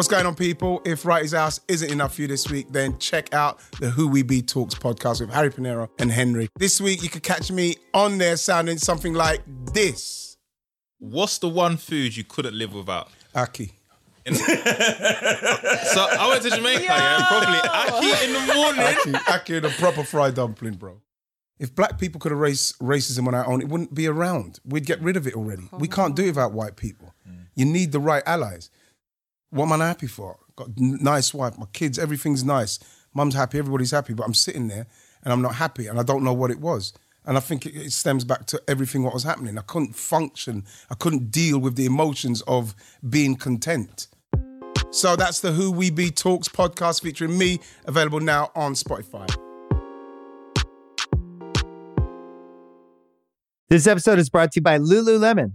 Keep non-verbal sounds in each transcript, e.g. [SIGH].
What's going on, people? If Wright's House isn't enough for you this week, then check out the Who We Be Talks podcast with Harry Pinero and Henry. This week, you could catch me on there sounding something like this What's the one food you couldn't live without? ackee. [LAUGHS] So I went to Jamaica, yeah, probably ackee in the morning. ackee, ackee and a proper fried dumpling, bro. If black people could erase racism on our own, it wouldn't be around. We'd get rid of it already. We can't do it without white people. You need the right allies. What am I happy for? Got nice wife, my kids, everything's nice. Mum's happy, everybody's happy, but I'm sitting there and I'm not happy and I don't know what it was. And I think it stems back to everything what was happening. I couldn't function. I couldn't deal with the emotions of being content. So that's the Who We Be Talks podcast featuring me, available now on Spotify. This episode is brought to you by Lululemon.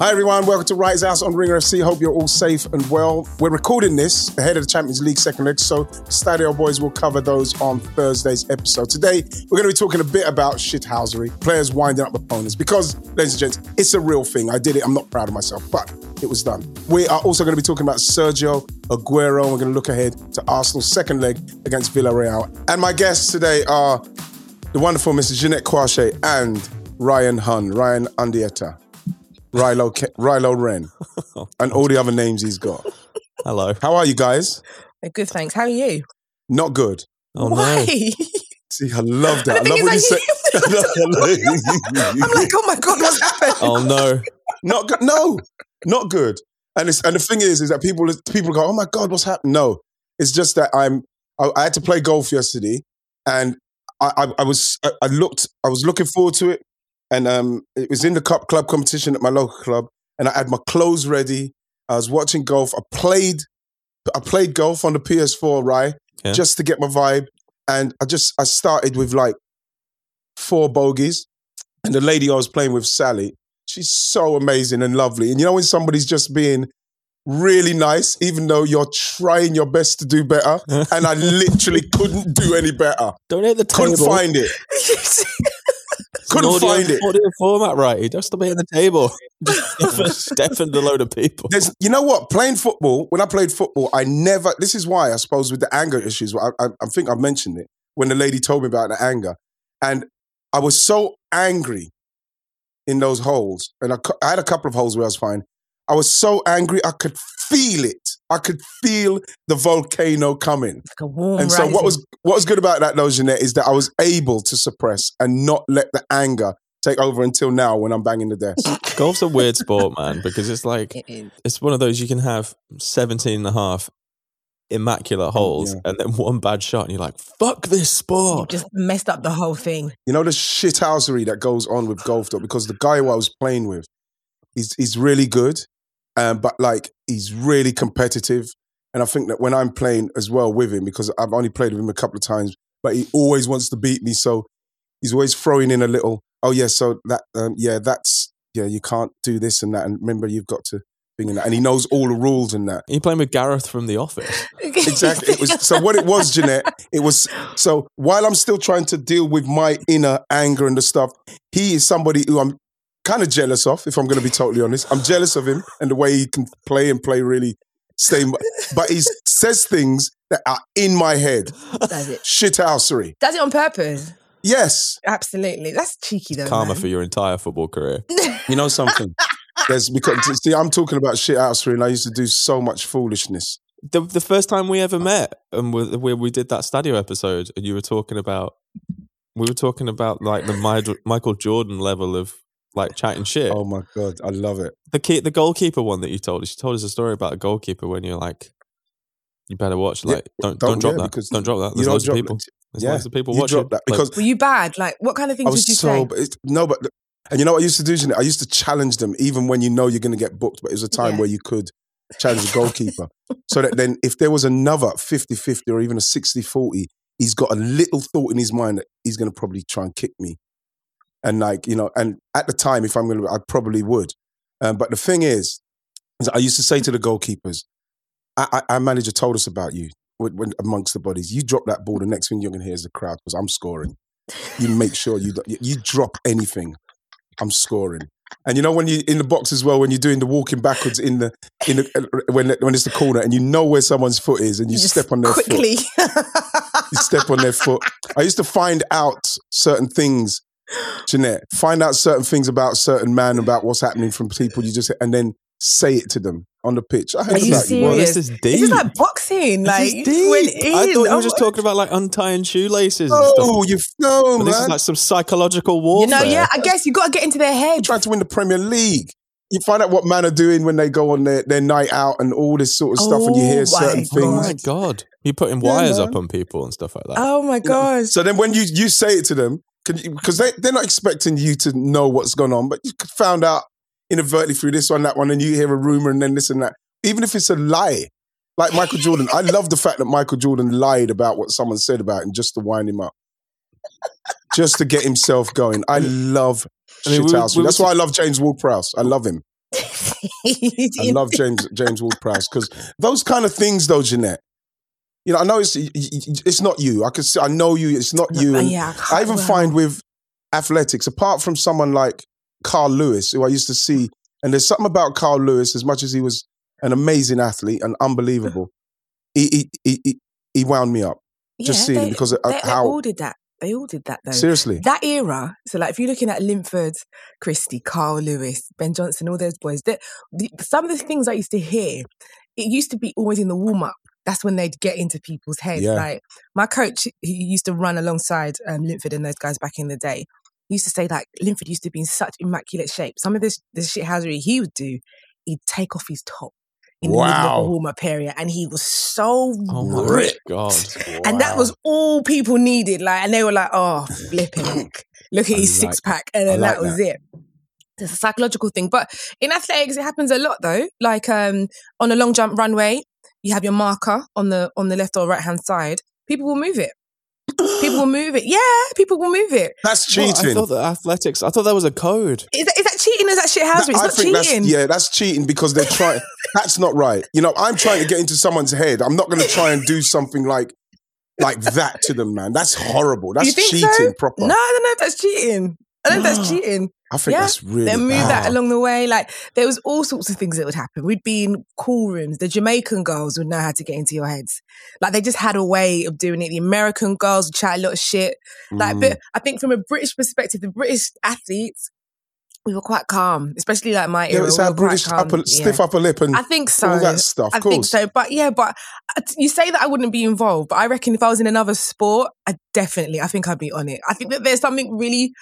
Hi everyone, welcome to Wright's House on Ringer FC. Hope you're all safe and well. We're recording this ahead of the Champions League second leg, so Stadio Boys will cover those on Thursday's episode. Today, we're going to be talking a bit about shithousery, players winding up opponents, because, ladies and gents, it's a real thing. I did it. I'm not proud of myself, but it was done. We are also going to be talking about Sergio Aguero. We're going to look ahead to Arsenal's second leg against Villarreal. And my guests today are the wonderful Mrs. Jeanette Kwakye and Ryan Hunn, Ryan Undieta. Rilo, Ke- Rilo Wren, [LAUGHS] oh, and all the other names he's got. Hello. How are you guys? Good, thanks. How are you? Not good. Oh Why? no. [LAUGHS] See, I love that. I The love thing what you is, say. [LAUGHS] I'm like, oh my god, what's happened? Oh no. not good. No, not good. And it's and the thing is, is that people people go, oh my god, what's happened? No, it's just that I'm. I, I had to play golf yesterday, and I, I, I was I, I looked I was looking forward to it, and um, it was in the cup club competition at my local club, and I had my clothes ready. I was watching golf. I played I played golf on the PS4, right, Yeah. just to get my vibe, and I just I started with like four bogeys, and the lady I was playing with, Sally, she's so amazing and lovely. And you know when somebody's just being really nice, even though you're trying your best to do better, [LAUGHS] and I literally couldn't do any better. Don't hit the table. Couldn't find it. [LAUGHS] Couldn't audio, find it. Audio format, right? He just stop hitting the table. [LAUGHS] Just deafened a load of people. There's, you know what? Playing football, when I played football, I never. This is why I suppose with the anger issues. I, I, I think I've mentioned it when the lady told me about the anger, and I was so angry in those holes, and I, I had a couple of holes where I was fine. I was so angry, I could feel it. I could feel the volcano coming. like a warm And so, what was what was good about that, though, Jeanette, is that I was able to suppress and not let the anger take over until now when I'm banging the desk. [LAUGHS] Golf's a weird sport, man, [LAUGHS] because it's like It is. it's one of those you can have 17 and a half immaculate holes Yeah. and then one bad shot and you're like, fuck this sport. You just messed up the whole thing. You know the shithousery that goes on with golf, though, because the guy who I was playing with, he's he's really good, um, but like he's really competitive, and I think that when I'm playing as well with him, because I've only played with him a couple of times, but he always wants to beat me, so he's always throwing in a little. Oh yeah, so that um, yeah, that's yeah, you can't do this and that, and remember you've got to thing and that, and he knows all the rules and that. You're playing with Gareth from The Office. [LAUGHS] Exactly. It was so what it was, Jeanette. It was so while I'm still trying to deal with my inner anger and the stuff, he is somebody who I'm kind of jealous of, if I'm going to be totally honest. I'm jealous of him and the way he can play and play really stay. But he says things that are in my head. Does it? Shithousery. Does it on purpose? Yes. Absolutely. That's cheeky though. Karma man. for your entire football career. [LAUGHS] You know something? There's because see, I'm talking about shithousery, and I used to do so much foolishness. The the first time we ever met, and we, we we did that Stadio episode, and you were talking about, we were talking about like the Michael Jordan level of like chatting shit. Oh my god, I love it. The key, the goalkeeper one that you told us. You told us a story about a goalkeeper when you're like, you better watch. Yeah, Like, don't don't- don't, drop yeah, that. because Don't drop that. There's don't loads of people. that. There's Yeah, loads of people you watching. drop that Like, because Were you bad? Like, what kind of I things was would you so say? but no, but and you know what I used to do? Jeanette? I used to challenge them even when you know you're going to get booked. But it was a time Yeah. where you could challenge the goalkeeper, so that then if there was another 50-50 or even a 60-40, he's got a little thought in his mind that he's going to probably try and kick me. And like you know, and at the time, if I'm going to, I probably would. Um, but the thing is, is I used to say to the goalkeepers, I, I, our manager told us about you when, when, amongst the bodies. You drop that ball, the next thing you're going to hear is the crowd because I'm scoring. You make sure you you- you drop anything, I'm scoring. And you know when you're in the box as well when you're doing the walking backwards in the in the uh, when when it's the corner and you know where someone's foot is and you, step on their foot. quickly. You step on their foot. I used to find out certain things, Jeanette. Find out certain things about certain man [LAUGHS] about what's happening from people. You just and then say it to them on the pitch. I heard Are you about you. well, serious? this is deep. This is like boxing. Like, This you is deep. I thought you Oh were just talking about like untying shoelaces and stuff. Oh, you no But man. this is like some psychological You warfare. know, yeah, I guess you got to get into their head. trying to win the Premier League. You find out what man are doing when they go on their, their night out and all this sort of stuff, and you hear Oh certain my Oh things. my god! You're putting wires man. up on people and stuff like that. Oh my gosh. So then when you you say it to them, because they they're not expecting you to know what's going on, but you found out inadvertently through this one, that one, and you hear a rumor and then this and that. Even if it's a lie, like Michael Jordan, I love the fact that Michael Jordan lied about what someone said about him just to wind him up, just to get himself going. I love I mean, we shithousery. we That's why I love James Ward-Prowse. I love him. [LAUGHS] I love James James Ward-Prowse because those kind of things, though, Jeanette. You know, I know it's it's not you. I can see, I know you. It's not you. And yeah, I even well, find with athletics, apart from someone like Carl Lewis, who I used to see, and there's something about Carl Lewis, as much as he was an amazing athlete and unbelievable, he he he, he, wound me up. just seeing they, because of uh, they, how- they all did that. They all did that though. Seriously, That era, so like if you're looking at Linford, Christie, Carl Lewis, Ben Johnson, all those boys, that some of the things I used to hear, it used to be always in the warm up. That's when they'd get into people's heads. Yeah. Like my coach, he used to run alongside um, Linford and those guys back in the day. He used to say that Linford used to be in such immaculate shape. Some of this this shithousery he would do, he'd take off his top in the middle of Wow. the warm up area, and he was so Oh ripped. god! And that was all people needed. Like, and they were like, oh, flipping. [COUGHS] Look at his like- six pack. And then like that was it. It's a psychological thing. But in athletics, it happens a lot though. Like um, on a long jump runway, you have your marker on the on the left or right hand side. People will move it. People will move it. Yeah, people will move it. that's What? I cheating. thought that athletics. I thought that was a code. Is that, is that cheating is that shit That- hazard? It's I not think cheating. that's yeah, that's cheating because they're trying. [LAUGHS] that's not right. You know, I'm trying to get into someone's head. I'm not going to try and do something like like that to them, man. That's horrible. That's You think cheating so? proper. No, I don't know if that's cheating. I don't know if that's cheating. I think Yeah, that's really They move bad. that along the way. Like there was all sorts of things that would happen. We'd be in cool rooms. The Jamaican girls would know how to get into your heads. Like they just had a way of doing it. The American girls would chat a lot of shit. Like, Mm. but I think from a British perspective, the British athletes, we were quite calm, especially like my yeah, era. it's we our British upper, Yeah. stiff upper lip and I think so. all that stuff. I Of course. I think so. But yeah, but uh, you say that I wouldn't be involved, but I reckon if I was in another sport, I definitely, I think I'd be on it. I think that there's something really,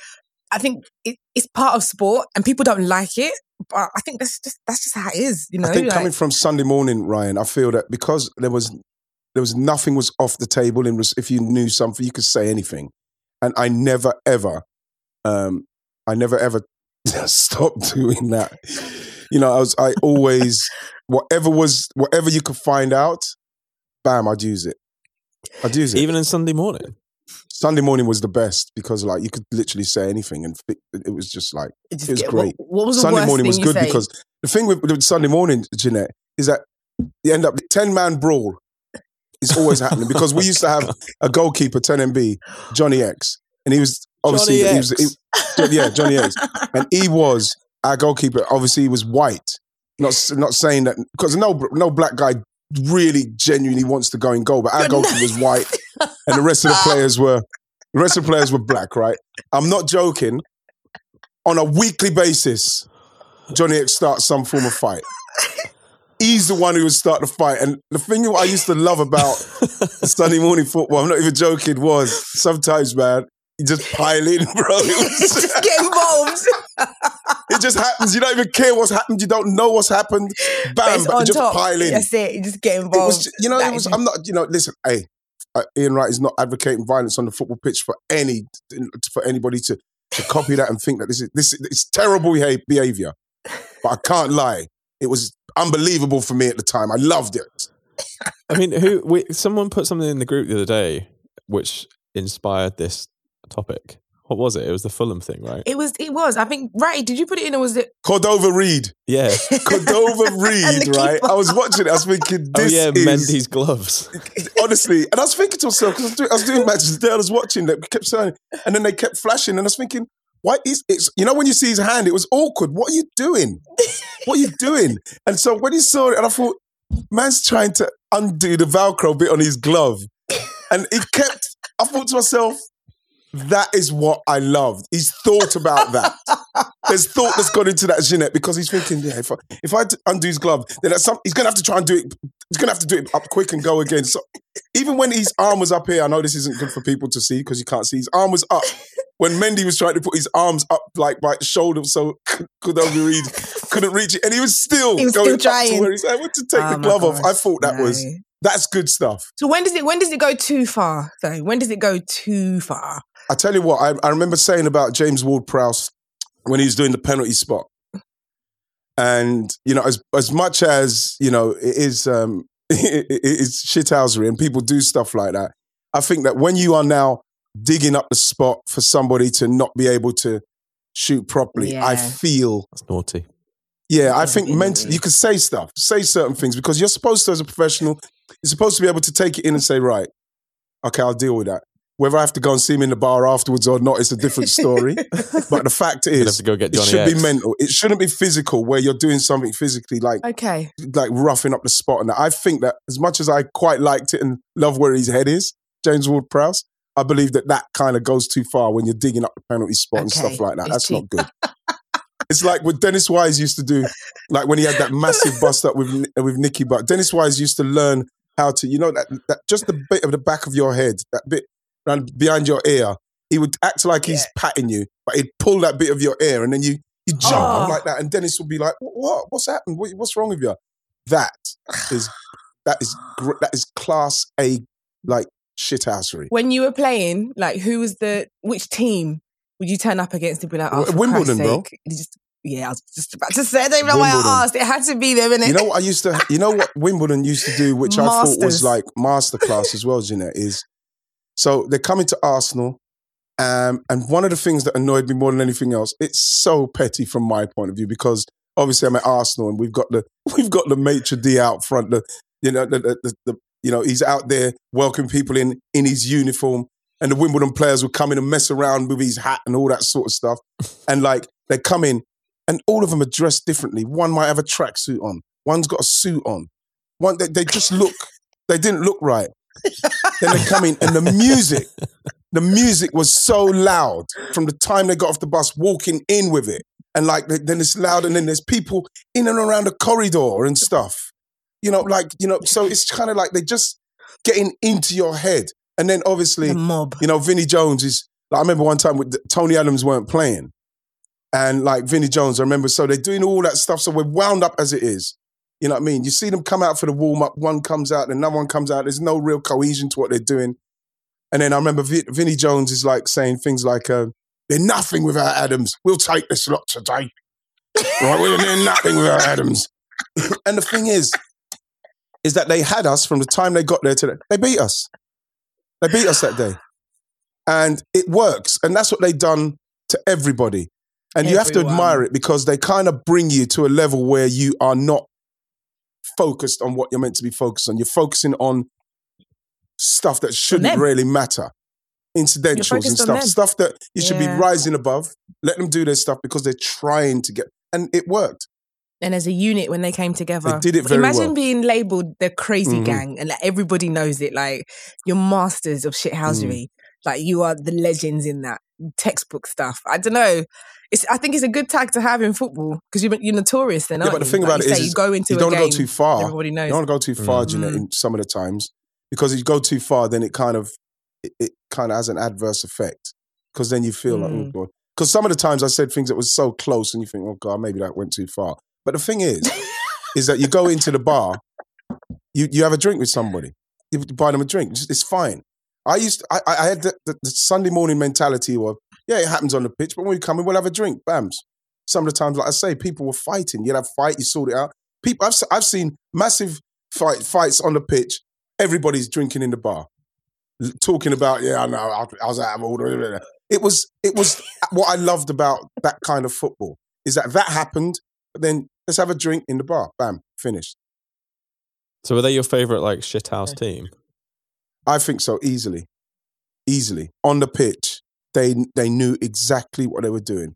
I think it, it's part of sport and people don't like it, but I think that's just, that's just how it is, you know? I think like- coming from Sunday morning, Ryan, I feel that because there was there was nothing was off the table, and was, if you knew something, you could say anything. And I never ever, um, I never ever [LAUGHS] stopped doing that. You know, I was I always [LAUGHS] whatever was whatever you could find out, bam, I'd use it. I'd use it. Even in Sunday morning. Sunday morning was the best because like you could literally say anything, and it was just like just it was get- great. What, what was the Sunday morning was good say? because the thing with, with Sunday morning, Jeanette, is that you end up ten man brawl. is always happening because we [LAUGHS] oh used to have a goalkeeper, 10MB, Johnny X, and he was obviously he was, he- yeah, Johnny X, and he [LAUGHS] was our goalkeeper. Obviously, he was white. Not not saying that because no no black guy really genuinely wants to go in goal, but our goalkeeper was white, [LAUGHS] and the rest of the players were the rest of the players were black. Right? I'm not joking. On a weekly basis, Johnny X starts some form of fight. He's the one who would start the fight, and the thing I used to love about Sunday morning football, I'm not even joking, was sometimes, man, you just pile in, [LAUGHS] bro. [LAUGHS] Just get involved. it just happens. You don't even care what's happened. You don't know what's happened. But Bam, it's but, you just top. pile in. That's it. You just get involved. was, ju- you know, That it was. is- I'm not, you know. Listen, hey, uh, Ian Wright is not advocating violence on the football pitch for any for anybody to to copy that and think that this is this is it's terrible behavior. But I can't lie, it was unbelievable for me at the time. I loved it. I mean, who? We, someone put something in the group the other day which inspired this topic. What was it? It was the Fulham thing, right? It was. It was. I think. Right. Did you put it in, or was it? Cordova Reid, Yeah. [LAUGHS] Cordova Reid, right? I was watching it. I was thinking, oh yeah, is Mendy's gloves. [LAUGHS] honestly, and I was thinking to myself because I, was doing- I was doing matches today. I was watching that kept saying, and then they kept flashing, and I was thinking, why is it's you know when you see his hand, it was awkward. What are you doing? What are you doing? [LAUGHS] And so when he saw it, and I thought, man's trying to undo the Velcro bit on his glove, and he kept. I thought to myself. That is what I loved. He's thought about that. [LAUGHS] There's thought that's gone into that Jeanette because he's thinking, yeah, if I, if I undo his glove, then that's some, he's going to have to try and do it. He's going to have to do it up quick and go again. So even when his arm was up here, I know this isn't good for people to see because you can't see. His arm was up when Mendy was trying to put his arms up like by shoulder, so could only read, couldn't reach it, and he was still He was going still up to trying. where he's. I went to take Oh the glove off. I thought that was that's good stuff. So when does it? When does it go too far? Though. When does it go too far? I tell you what, I, I remember saying about James Ward Prowse when he was doing the penalty spot. And, you know, as as much as, you know, it is um [LAUGHS] it, it- it's shithousery and people do stuff like that, I think that when you are now digging up the spot for somebody to not be able to shoot properly, I feel That's naughty. yeah, I think mentally you can say stuff, say certain things because you're supposed to, as a professional, you're supposed to be able to take it in and say, right, okay, I'll deal with that. Whether I have to go and see him in the bar afterwards or not it's a different story. [LAUGHS] but the fact You'd have is, to go get it Johnny should be mental. It shouldn't be physical where you're doing something physically like Okay. like roughing up the spot. And that. I think that as much as I quite liked it and love where his head is, James Ward Prowse, I believe that that kind of goes too far when you're digging up the penalty spot and stuff like that. it's That's cheap. not good. It's like what Dennis Wise used to do, like when he had that massive bust up with with Nicky Butt. Dennis Wise used to learn how to, you know, that that just the bit of the back of your head, that bit around behind your ear. He would act like he's patting you, but he'd pull that bit of your ear, and then you you jump Oh. up like that, and Dennis would be like, "What? What's happened? What, what's wrong with you?" That is that is gr- that is class A like shithousery. When you were playing, like, who was the which team would you turn up against and be like, oh, Wimbledon, bro. sake. You just, yeah, I was just about to say. I don't even know why I asked. It had to be them, innit? You know what I used to, you know what Wimbledon used to do, which I thought was [LAUGHS] Masters. like masterclass as well, Jeanette, is so they're coming to Arsenal. Um, and one of the things that annoyed me more than anything else, it's so petty from my point of view because obviously I'm at Arsenal and we've got the [LAUGHS] we've got the maitre d out front. The you know the, the, the, the you know he's out there welcoming people in in his uniform, and the Wimbledon players would come in and mess around with his hat and all that sort of stuff. [LAUGHS] And like they come in, and all of them are dressed differently. One might have a tracksuit on, one's got a suit on. One they, they just look they didn't look right. Then they come in, and the music, the music was so loud from the time they got off the bus, walking in with it, and like then it's loud, and then there's people in and around the corridor and stuff. You know, like you know, so it's kind of like they're just getting into your head, and then obviously the mob. you know, Vinnie Jones is. Like, I remember one time with Tony Adams weren't playing, and like Vinnie Jones, I remember. So they're doing all that stuff. So we're wound up as it is. You know what I mean? You see them come out for the warm up. One comes out, and another one comes out. There's no real cohesion to what they're doing. And then I remember Vi- Vinnie Jones is like saying things like, uh, "They're nothing without Adams. We'll take this lot today. [LAUGHS] Right? We're they're nothing without Adams." [LAUGHS] and the thing is, is that they had us from the time they got there to the, they beat us. They beat us that day. And it works. And that's what they've done to everybody. And you have to admire it because they kind of bring you to a level where you are not focused on what you're meant to be focused on. You're focusing on stuff that shouldn't really matter. Incidentals and stuff. Stuff that you should be rising above. Let them do their stuff because they're trying to get and it worked. and as a unit when they came together. They did it very Imagine well. being labeled the crazy Mhm. gang and like everybody knows it. Like you're masters of shithousery. Mm. Like you are the legends in that textbook stuff. I don't know. It's. I think it's a good tag to have in football because you're, you're notorious then. Yeah, aren't but the you? thing Like about you it say, is, you go into you a don't game, go too far. Everybody knows. You don't go too far, Mm. Jeanette, in some of the times because if you go too far, then it kind of it, it kind of has an adverse effect because then you feel like oh Mm. god. Because some of the times I said things that was so close, and you think, oh god, maybe that went too far. But the thing is, is that you go into the bar, you you have a drink with somebody, you buy them a drink, it's, it's fine. I used, to, I, I had the, the, the Sunday morning mentality of, yeah, it happens on the pitch, but when we come in, we'll have a drink, bams. Some of the times, like I say, people were fighting. You'd have a fight, you sort it out. People, I've, I've seen massive fight fights on the pitch. Everybody's drinking in the bar, talking about, yeah, I know, I, I was out of order. It was, it was [LAUGHS] what I loved about that kind of football is that that happened, but then let's have a drink in the bar, bam, finished. So were they your favorite like shithouse team? I think so easily, easily on the pitch. They they knew exactly what they were doing.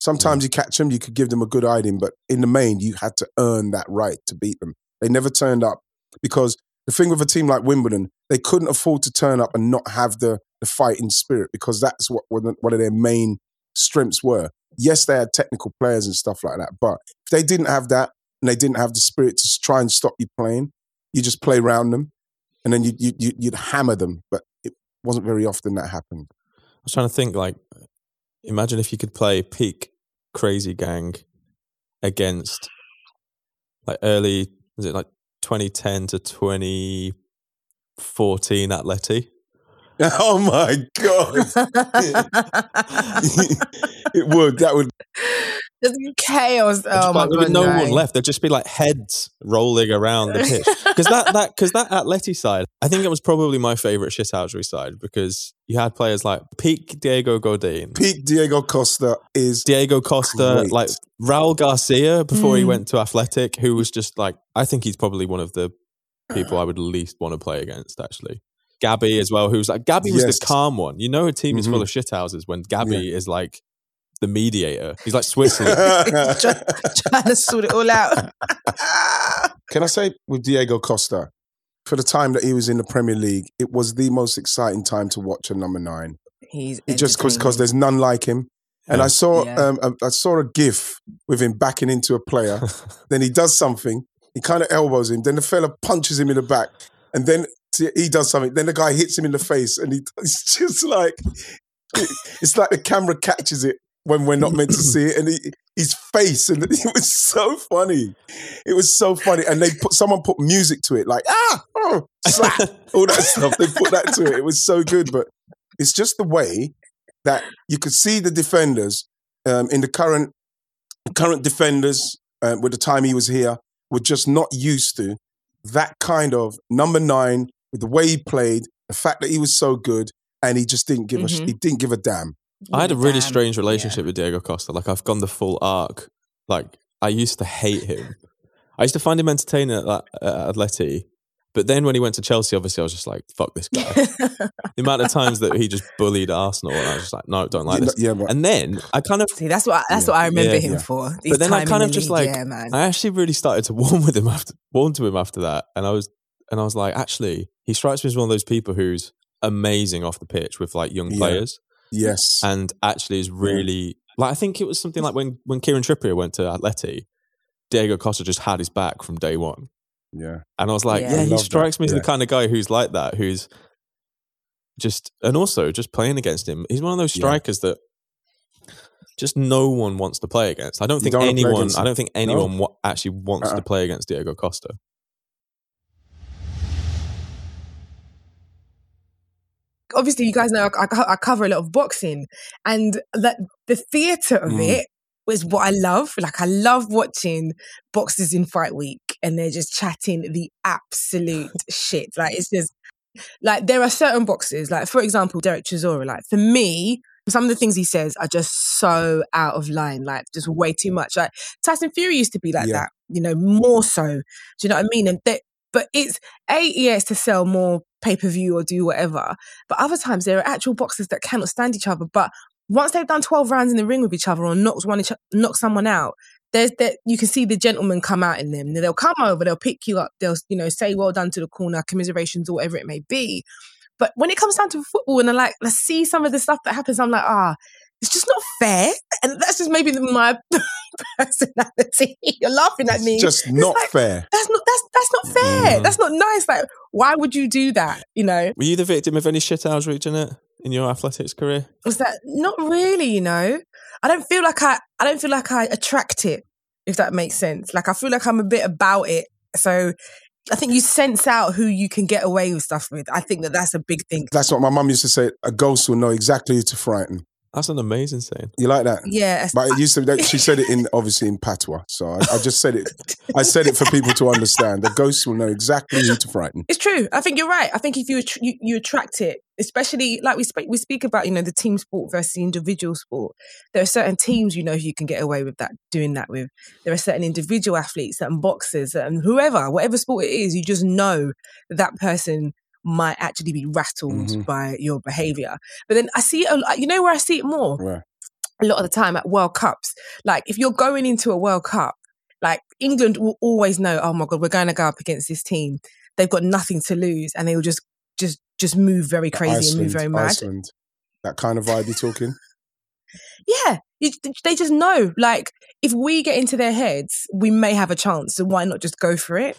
Sometimes you catch them, you could give them a good hiding, but in the main, you had to earn that right to beat them. They never turned up because the thing with a team like Wimbledon, they couldn't afford to turn up and not have the the fighting spirit because that's what one of- their main strengths were. Yes, they had technical players and stuff like that, but if they didn't have that and they didn't have the spirit to try and stop you playing, you just play around them and then you, you, you, you'd hammer them. But it wasn't very often that happened. I was trying to think like imagine if you could play peak crazy gang against like early was it like 2010 to 2014 Atleti? [LAUGHS] Oh my god! [LAUGHS] [LAUGHS] it would. That would. Just chaos. Just Oh my like, god, no no. one left, there'd just be like heads rolling around the pitch. [LAUGHS] Because that that because that Atleti side, I think it was probably my favorite shithousery side because you had players like peak Diego Godin, Peak Diego Costa is Diego Costa, Great. like Raul Garcia before he Mm. went to Athletic, who was just like I think he's probably one of the people I would least want to play against. Actually, Gabi as well, who's like Gabi was Yes. the calm one. You know, a team is Mhm. full of shithouses when Gabi is like the mediator. He's like Switzerland. Try- [LAUGHS] trying to sort it all out. [LAUGHS] Can I say with Diego Costa, for the time that he was in the Premier League, it was the most exciting time to watch a number nine. He's It just because there's none like him. And Yeah. I saw Yeah. um, a, I saw a GIF with him backing into a player. [LAUGHS] then he does something. He kind of elbows him. Then the fella punches him in the back, and then he does something. Then the guy hits him in the face, and he, it's just like it's like the camera catches it when we're not meant to [LAUGHS] see it, and he, his face, and [LAUGHS] it was so funny. It was so funny, and they put someone put music to it, like ah, oh, slap, [LAUGHS] all that stuff. They put that to it. It was so good, but it's just the way that you could see the defenders um, in the current current defenders uh, with the time he was here were just not used to that kind of number nine with the way he played, the fact that he was so good, and he just didn't give a sh- Mhm. he didn't give a damn. I had a really Damn. Um, strange Yeah. relationship with Diego Costa. Like I've gone the full arc. Like I used to hate him. [LAUGHS] I used to find him entertaining at, at Atleti, but then when he went to Chelsea, obviously I was just like, "Fuck this guy." [LAUGHS] the amount of times that he just bullied Arsenal, and I was just like, "No, don't like this." yeah, but And then I kind of, See, that's what that's Yeah. what I remember Yeah, him yeah. for. But then I kind of the just league. like, yeah, man. I actually really started to [LAUGHS] warm with him after, warm to him after that, and I was, and I was like, actually, he strikes me as one of those people who's amazing off the pitch with like young Yeah. players. Yes, and actually is really like I think it was something like when when Kieran Trippier went to Atleti, Diego Costa just had his back from day one, yeah, and I was like, Yeah. yeah, he love that. strikes me as Yeah. the kind of guy who's like that, who's just and also just playing against him. He's one of those Yeah. strikers that just no one wants to play against. I don't You think don't anyone. I don't think anyone wa- actually wants Uh-uh. to play against Diego Costa. Obviously you guys know I, I, I cover a lot of boxing and that the theater of Mm. it was what I love. Like I love watching boxers in fight week and they're just chatting the absolute [LAUGHS] shit. Like it's just like there are certain boxers, like for example, Derek Chisora, like for me, some of the things he says are just so out of line, like just way too much. Like Tyson Fury used to be like Yeah. that, you know, more so. Do you know what I mean? And that, but it's a yeah, it's to sell more pay per view or do whatever. But other times there are actual boxers that cannot stand each other. But once they've done twelve rounds in the ring with each other or knocks one each, knock someone out, there's that you can see the gentleman come out in them. They'll come over, they'll pick you up, they'll you know say well done to the corner, commiserations or whatever it may be. But when it comes down to football, and I like I see some of the stuff that happens, I'm like, ah, it's just not fair, and that's just maybe my [LAUGHS] [LAUGHS] personality. [LAUGHS] You're laughing at me. It's just not like, fair. That's not that's that's not fair. Mm. That's not nice. Like, why would you do that? You know, Were you the victim of any shithousery, Jeanette, in your athletics career? was that not really? You know, I don't feel like I I don't feel like I attract it. If that makes sense. Like I feel like I'm a bit about it. So I think you sense out who you can get away with stuff with. I think that that's a big thing. That's what my mum used to say. A ghost will know exactly who to frighten. That's an amazing saying. You like that? Yeah, But it used to. that- She said it in obviously in patois, so I, I just said it. I said it for people to understand. The ghost will know exactly who to frighten. It's true. I think you're right. I think if you you, you attract it, especially like we speak we speak about, you know, the team sport versus the individual sport. There are certain teams you know who you can get away with that doing that with. There are certain individual athletes, certain boxers, and whoever, whatever sport it is, you just know that that person might actually be rattled Mhm. by your behavior. But then I see it, you know where I see it more Where? a lot of the time at World Cups. Like if you're going into a World Cup, like England will always know, oh my God, we're going to go up against this team. They've got nothing to lose and they will just just just move very crazy and move very mad. Iceland, that kind of vibe you're talking. Yeah. You, they just know. Like if we get into their heads, we may have a chance. So why not just go for it?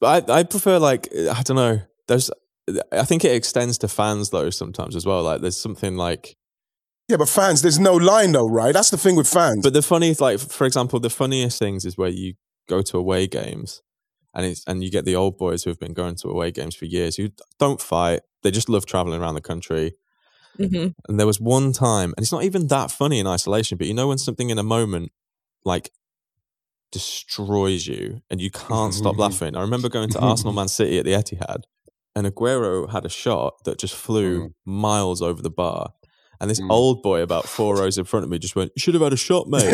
But I, I prefer like I don't know. There's I think it extends to fans though sometimes as well. Like there's something like Yeah, but fans, there's no line though, right? That's the thing with fans. But the funny, like for example, the funniest things is where you go to away games, and it's and you get the old boys who have been going to away games for years who don't fight. They just love traveling around the country. hmm And there was one time, and it's not even that funny in isolation, but you know when something in a moment like destroys you and you can't stop [LAUGHS] laughing. I remember going to Arsenal Man City at the Etihad, and Aguero had a shot that just flew miles over the bar. And this Mm. old boy, about four [LAUGHS] rows in front of me, just went, "You should have had a shot, mate." [LAUGHS]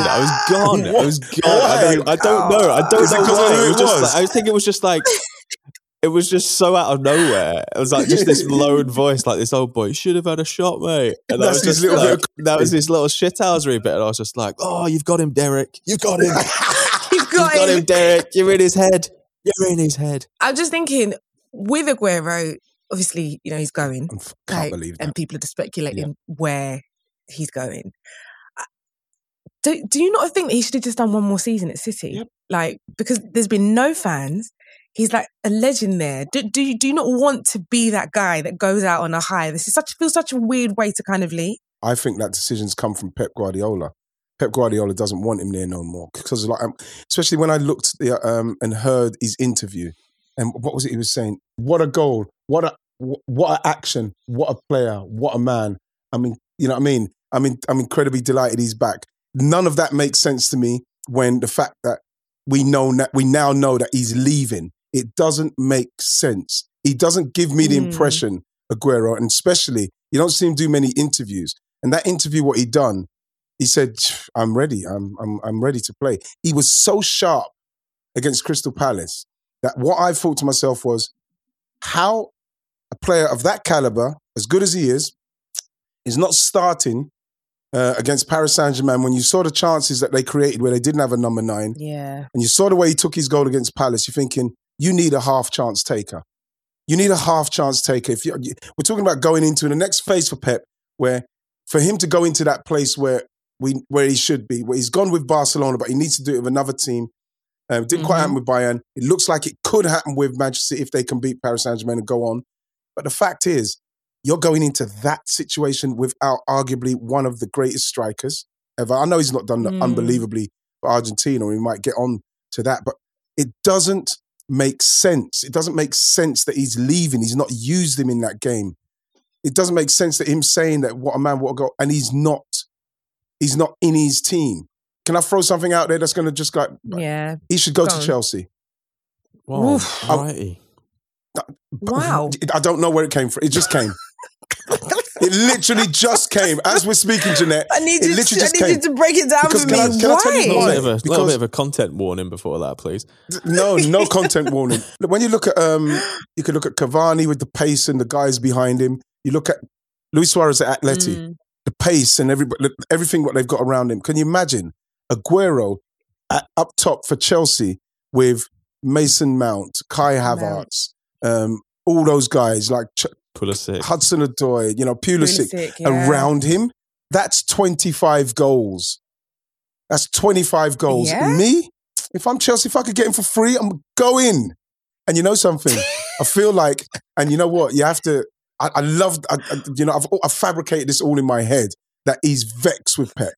I was gone. I was [LAUGHS] gone. I don't, know. I don't know. I don't Is it know why. It it was just was? like, I think it was just like it was just so out of nowhere. It was like just this lone voice, like this old boy. You should have had a shot, mate. And that was his just little like, bit that was his little shithousery bit, and I was just like, "Oh, you've got him, Derek. You've got him. Got, got him. him, Derek. You're in his head. You're in his head." I'm just thinking with Aguero, obviously, you know, he's going. I can't like, believe and people are just speculating where he's going. Do, do you not think that he should have just done one more season at City? Yep. Like, because there's been no fans. He's like a legend there. Do, do, you, do you not want to be that guy that goes out on a high? This is such feels such a weird way to kind of leave. I think that decision's come from Pep Guardiola. Pep Guardiola doesn't want him there no more because, like, um, especially when I looked the, um, and heard his interview, and what was it he was saying? What a goal! What a what a action! What a player! What a man! I mean, you know what I mean? I mean, I'm incredibly delighted he's back. None of that makes sense to me when the fact that we know that we now know that he's leaving. It doesn't make sense. He doesn't give me the Mm. impression, Aguero, and especially you don't see him do many interviews. And that interview, what he done, he said, "I'm ready. I'm I'm I'm ready to play." He was so sharp against Crystal Palace that what I thought to myself was, how a player of that caliber, as good as he is, is not starting uh, against Paris Saint Germain when you saw the chances that they created where they didn't have a number nine, Yeah. and you saw the way he took his goal against Palace. You're thinking you need a half chance taker. You need a half chance taker. If you, we're talking about going into the next phase for Pep, where for him to go into that place where we where he should be, where he's gone with Barcelona, but he needs to do it with another team. Um, didn't quite Mhm. happen with Bayern. It looks like it could happen with Manchester City if they can beat Paris Saint Germain and go on. But the fact is, you're going into that situation without arguably one of the greatest strikers ever. I know he's not done Mm. unbelievably for Argentina, and we might get on to that, but it doesn't make sense. It doesn't make sense that he's leaving. He's not used him in that game. It doesn't make sense that him saying that what a man, what a goal, and he's not. He's not in his team. Can I throw something out there that's going to just like Yeah. he should go, Go to on. Chelsea? Whoa, Oof. righty. Wow. I don't know where it came from. It just came. [LAUGHS] it literally just came as we're speaking, Jeanette. I need, It you literally to, I just need you to break it down Because for can I- me. can I tell you Why? A why? little, bit of a, little Because- bit of a content warning before that, please. No, no content warning. [LAUGHS] When you look at um, you can look at Cavani with the pace and the guys behind him. You look at Luis Suarez at Atleti. Mm. The pace and everybody, everything what they've got around him. Can you imagine Aguero at, up top for Chelsea with Mason Mount, Kai Havertz, um, all those guys like Ch- Pulisic. Hudson Odoi, you know, Pulisic, Pulisic, yeah. around him. That's 25 goals. That's 25 goals. Yeah? Me, if I'm Chelsea, if I could get him for free, I'm going. And you know something? [LAUGHS] I feel like, and you know what? You have to. I, I love, I, I- you know, I've, I've fabricated this all in my head that he's vexed with Pep.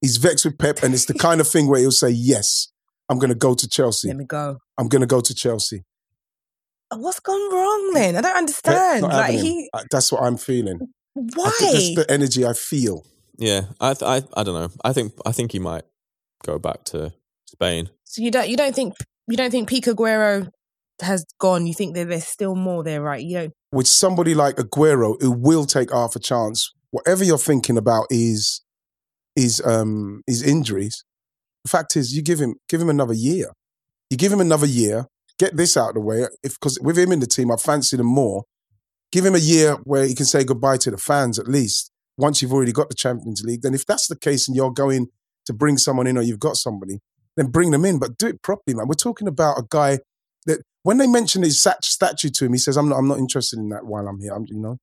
He's vexed with Pep, and it's the kind of thing where he'll say, "Yes, I'm going to go to Chelsea. Let me go. I'm going to go to Chelsea." What's gone wrong then? I don't understand. not Like having him. he, Uh, That's what I'm feeling. I why? think that's the energy I feel. Yeah, I, th- I, I don't know. I think, I think he might go back to Spain. So you don't you don't think you don't think peak Aguero has gone? You think that there's still more there, right? You don't. With somebody like Aguero who will take half a chance, whatever you're thinking about is is um is injuries. The fact is, you give him give him another year. You give him another year. Get this out of the way. Because with him in the team, I fancy him more. Give him a year where he can say goodbye to the fans at least. Once you've already got the Champions League, then if that's the case and you're going to bring someone in or you've got somebody, then bring them in. But do it properly, man. We're talking about a guy that when they mention his stat- statue to him, he says, "I'm not. I'm not interested in that while I'm here." I'm, you know,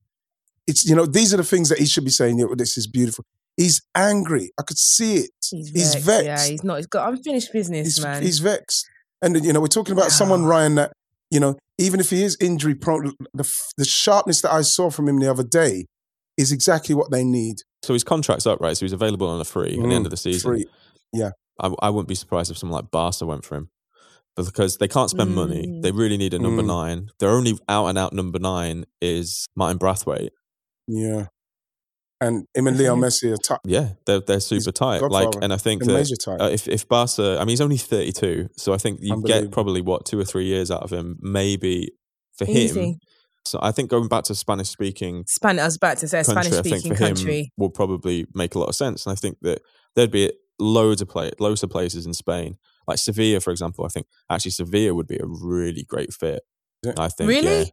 it's you know these are the things that he should be saying. "Yeah, this is beautiful. He's angry. I could see it. He's He's vexed. vexed. Yeah, he's not. He's got unfinished business, He's, man. he's vexed. And you know, we're talking about someone Ryan that you know, even if he is injury prone, the the sharpness that I saw from him the other day is exactly what they need. So his contract's up, right? So he's available on a free at the end of the season. Mm, Free. I, I wouldn't be surprised if someone like Barca went for him. But because they can't spend money, Mm. they really need a number Mm. nine. Their only out and out number nine is Martin Braithwaite. Yeah. And him and Leo Messi are tight. Yeah, they're they're super tight. Like, and I think They're that major tight. uh, if if Barca, I mean, he's only thirty two, so I think you get probably what two or three years out of him, maybe for Easy. him. So I think going back to Spanish speaking Span- I was about to say a country, Spanish I think speaking for him country. will probably make a lot of sense. And I think that there'd be loads of play, loads of places in Spain, like Sevilla, for example. I think actually Sevilla would be a really great fit. I think Really? yeah.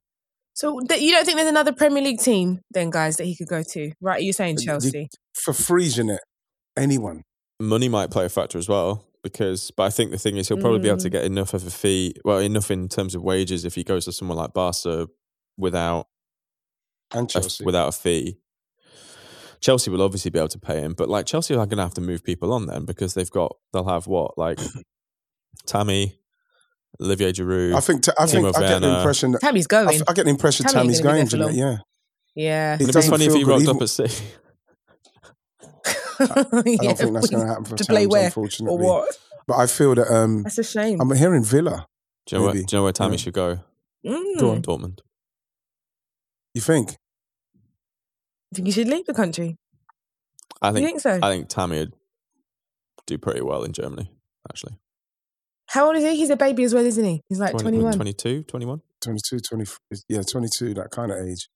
So th- you don't think there's another Premier League team then, guys, that he could go to? Right? You're saying You- Chelsea? For freezing it, anyone. money might play a factor as well. Because, but I think the thing is, he'll probably be able to Mm. get enough of a fee, well, enough in terms of wages if he goes to someone like Barca without And a, Chelsea. without a fee. Chelsea will obviously be able to pay him, but like Chelsea are going to have to move people on then because they've got they'll have what like [COUGHS] Tammy, Olivier Giroud. I think. T- I think. Timo I get the Werner. impression that. Tammy's I, going. f- I get the impression Tammy ain't Tammy's gonna be going. there for Jeanette. Yeah. yeah. It It'd be doesn't funny if feel he good, rocked even- up at City. [LAUGHS] I don't think that's going to happen for to play Tams, where unfortunately. or what? But I feel that um, That's a shame. I'm hearing Villa. Do you know, where, Maybe. do you know where Tammy Yeah. should go? Mm. Go on. Dortmund. You think? Think you should leave the country? I you think think so? I think Tammy would do pretty well in Germany. Actually, How old is he? He's a baby as well, isn't he? He's like 20 21. 22, 21. 22, 20, yeah, 22, that kind of age.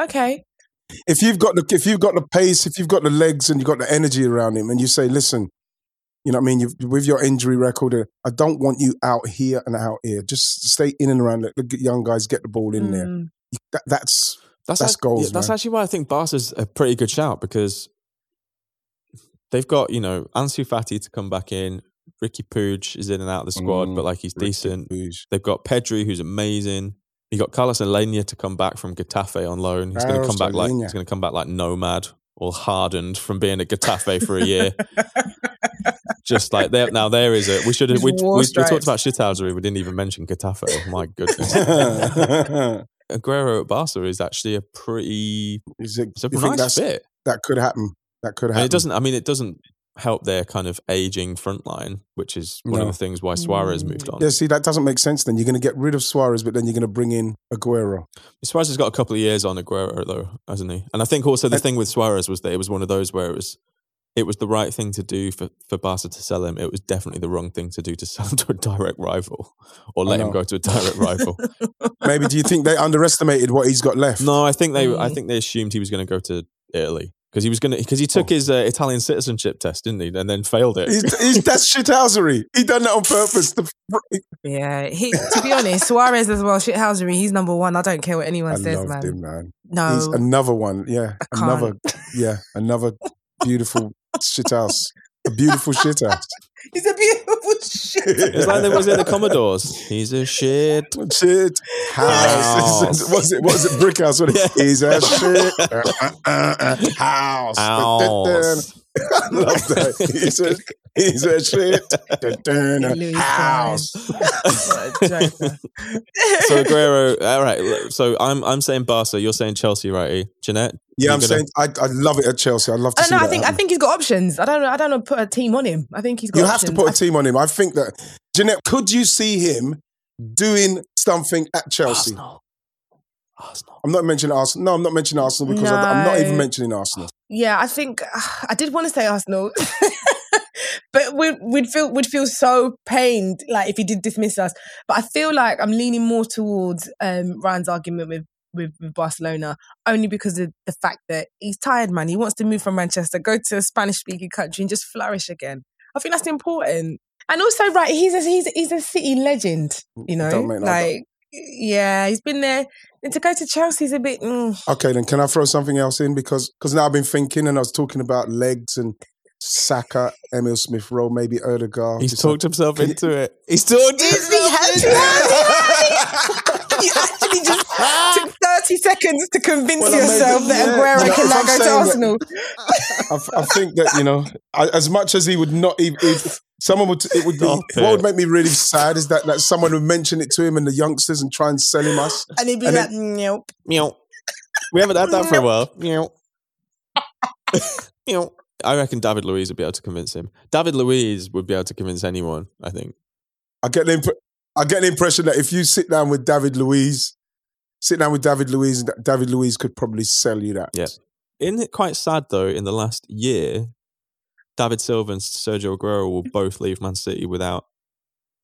Okay. If you've got the if you've got the pace, if you've got the legs and you've got the energy around him, and you say, listen, you know what I mean, you've, with your injury record, I don't want you out here and out here. Just stay in and around. Let the young guys get the ball in there. Mm. That, that's That's, That's act- goals, yeah, that's actually why I think Barca's a pretty good shout because they've got you know Ansu Fati to come back in. Riqui Puig is in and out of the squad, Mm, but like he's Riqui decent. Puig. They've got Pedri, who's amazing. You got Carlos Aleñá to come back from Getafe on loan. He's going to come back like he's going to come back like nomad, all hardened from being at Getafe for a year. [LAUGHS] Just like there now, there is a we should have we, we, we talked about Shithousery. We didn't even mention Getafe. Oh my goodness, [LAUGHS] Aguero at Barca is actually a pretty Is it, it's a nice that's, fit. that could happen? That could And happen. it doesn't. I mean, it doesn't help their kind of aging front line, which is one No. of the things why Suarez moved on. Yeah, see, that doesn't make sense. Then you're going to get rid of Suarez, but then you're going to bring in Aguero. Suarez has got a couple of years on Aguero though, hasn't he? And I think also the And- thing with Suarez was that it was one of those where it was it was the right thing to do for, for Barca to sell him. It was definitely the wrong thing to do to [LAUGHS] sell him to a direct rival or let him go to a direct rival. [LAUGHS] Maybe do you think they underestimated what he's got left? No, I think they I Mm. think they assumed he was going to go to Italy because he was going to because he took Oh. his uh, Italian citizenship test, didn't he? And then failed it. He's, he's, that's shithousery. He done that on purpose. The, Yeah. He, to be honest, Suarez as well, shithousery, he's number one. I don't care what anyone I says, loved man. him, man. No, He's another one. Yeah, I can't. another. Yeah, another beautiful [LAUGHS] shithouse. A beautiful shit house. He's a beautiful shit. It's like there was in the Commodores. He's a shit. [LAUGHS] shit house. [LAUGHS] House. was it? Was it brick house? What [LAUGHS] Yeah. He's a shit uh, uh, uh, house. House. I [LAUGHS] love that. He's a he's a shit Louis house. What a joker. So Aguero. All right. So I'm I'm saying Barca. You're saying Chelsea, right? Eh? Jeanette. Yeah, You I'm gonna- saying I, I love it at Chelsea. I'd love to oh, I see know. that I think I think he's got options. I don't know. I don't know. Put a team on him. I think he's got. you have to put a team on him. I think that Jeanette, could you see him doing something at Chelsea? Arsenal. Arsenal. I'm not mentioning Arsenal. No, I'm not mentioning Arsenal because I, am not even mentioning Arsenal. Yeah, I think [SIGHS] I did want to say Arsenal, [LAUGHS] but we'd, we'd feel we'd feel so pained like if he did dismiss us. But I feel like I'm leaning more towards um, Ryan's argument with, with with Barcelona only because of the fact that he's tired, man. He wants to move from Manchester, go to a Spanish speaking country, and just flourish again. I think that's important. And also, right, he's a, he's a, he's a city legend. You know, Don't make no like yeah, he's been there. And to go to Chelsea's a bit. Mm, Okay, then can I throw something else in because because now I've been thinking and I was talking about legs and Saka, Emil Smith Rowe, maybe Ødegaard. He's Just talked himself Can you- into it. He's talked Is he? Has he? you [LAUGHS] actually just took [LAUGHS] 30 seconds to convince Well, yourself it- that yeah. Aguero No, can now go to saying that- Arsenal. I, f- I think that you know, I, as much as he would not, if, if someone would, it would be. Stop What would make me really sad is that that someone would mention it to him and the youngsters and try and sell him us. And he'd be And like, nope. Meow. We haven't had that for a while. Meow. Meow. I reckon David Luiz would be able to convince him. David Luiz would be able to convince anyone. I think. I get the imp- I get the impression that if you sit down with David Luiz, sit down with David Luiz, David Luiz could probably sell you that. Yeah. Isn't it quite sad though? In the last year, David Silva and Sergio Aguero will both leave Man City without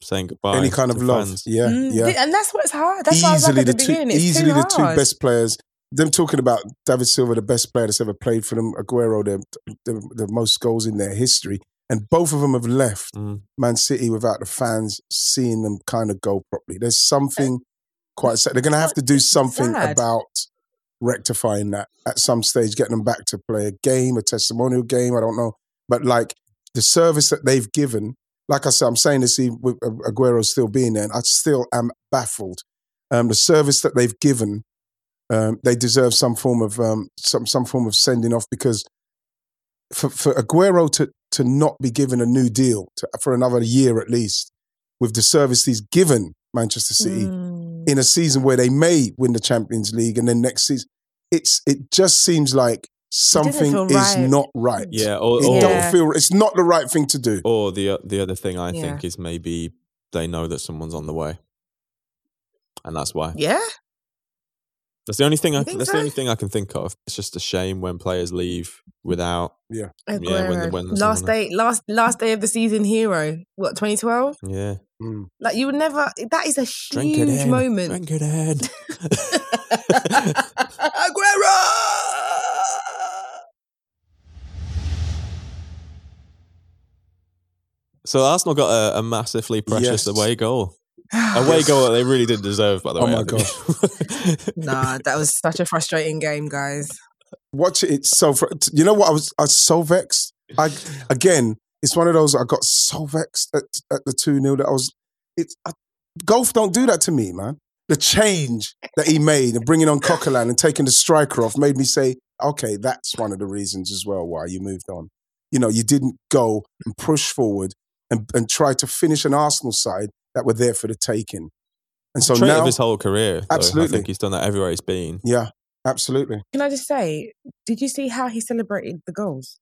saying goodbye. Any kind to of love. fans. Yeah, Mm, yeah. And that's what's hard. That's why I was easily like the at the two, easily the two best players. Them talking about David Silva, the best player that's ever played for them, Aguero, the, the, the most goals in their history, and both of them have left Mm. Man City without the fans seeing them kind of go properly. There's something quite sad. They're going to have to do something sad. about rectifying that at some stage, getting them back to play a game, a testimonial game. I don't know, but like the service that they've given. Like I said, I'm saying this even with Aguero still being there, and I still am baffled. Um, the service that they've given, um, they deserve some form of um, some some form of sending off because for for Aguero to to not be given a new deal to, for another year at least with the service he's given Manchester City Mm. in a season where they may win the Champions League and then next season, it's it just seems like something feel is right. not right. Yeah. Or, It or, Yeah. don't feel it's not the right thing to do. or the the other thing I Yeah. think is maybe they know that someone's on the way, and that's why. Yeah. That's the only thing. I, You that's so? the only thing I can think of. It's just a shame when players leave without. Aguero. Yeah, when when last someone- day, last last day of the season, hero. What 2012? Yeah. Mm. Like you would never. That is a Drink it huge in. moment. Drink it in. [LAUGHS] [LAUGHS] Aguero. So Arsenal got a, a massively precious Yes. away goal. [SIGHS] Away goal that they really didn't deserve, by the Oh way. Oh my god! think. [LAUGHS] Nah, that was such a frustrating game, guys. Watch it. It's so. fr- You know what? I was I was so vexed. I again, it's one of those. I got so vexed at, at the two 0 that I was. It's I, golf. Don't do that to me, man. The change that he made and bringing on Coquelin and taking the striker off made me say, okay, that's one of the reasons as well why you moved on. You know, you didn't go and push forward and, and try to finish an Arsenal side that were there for the taking. And so Trait now, of his whole career. though. I think he's done that everywhere he's been. yeah, absolutely. Can I just say, did you see how he celebrated the goals?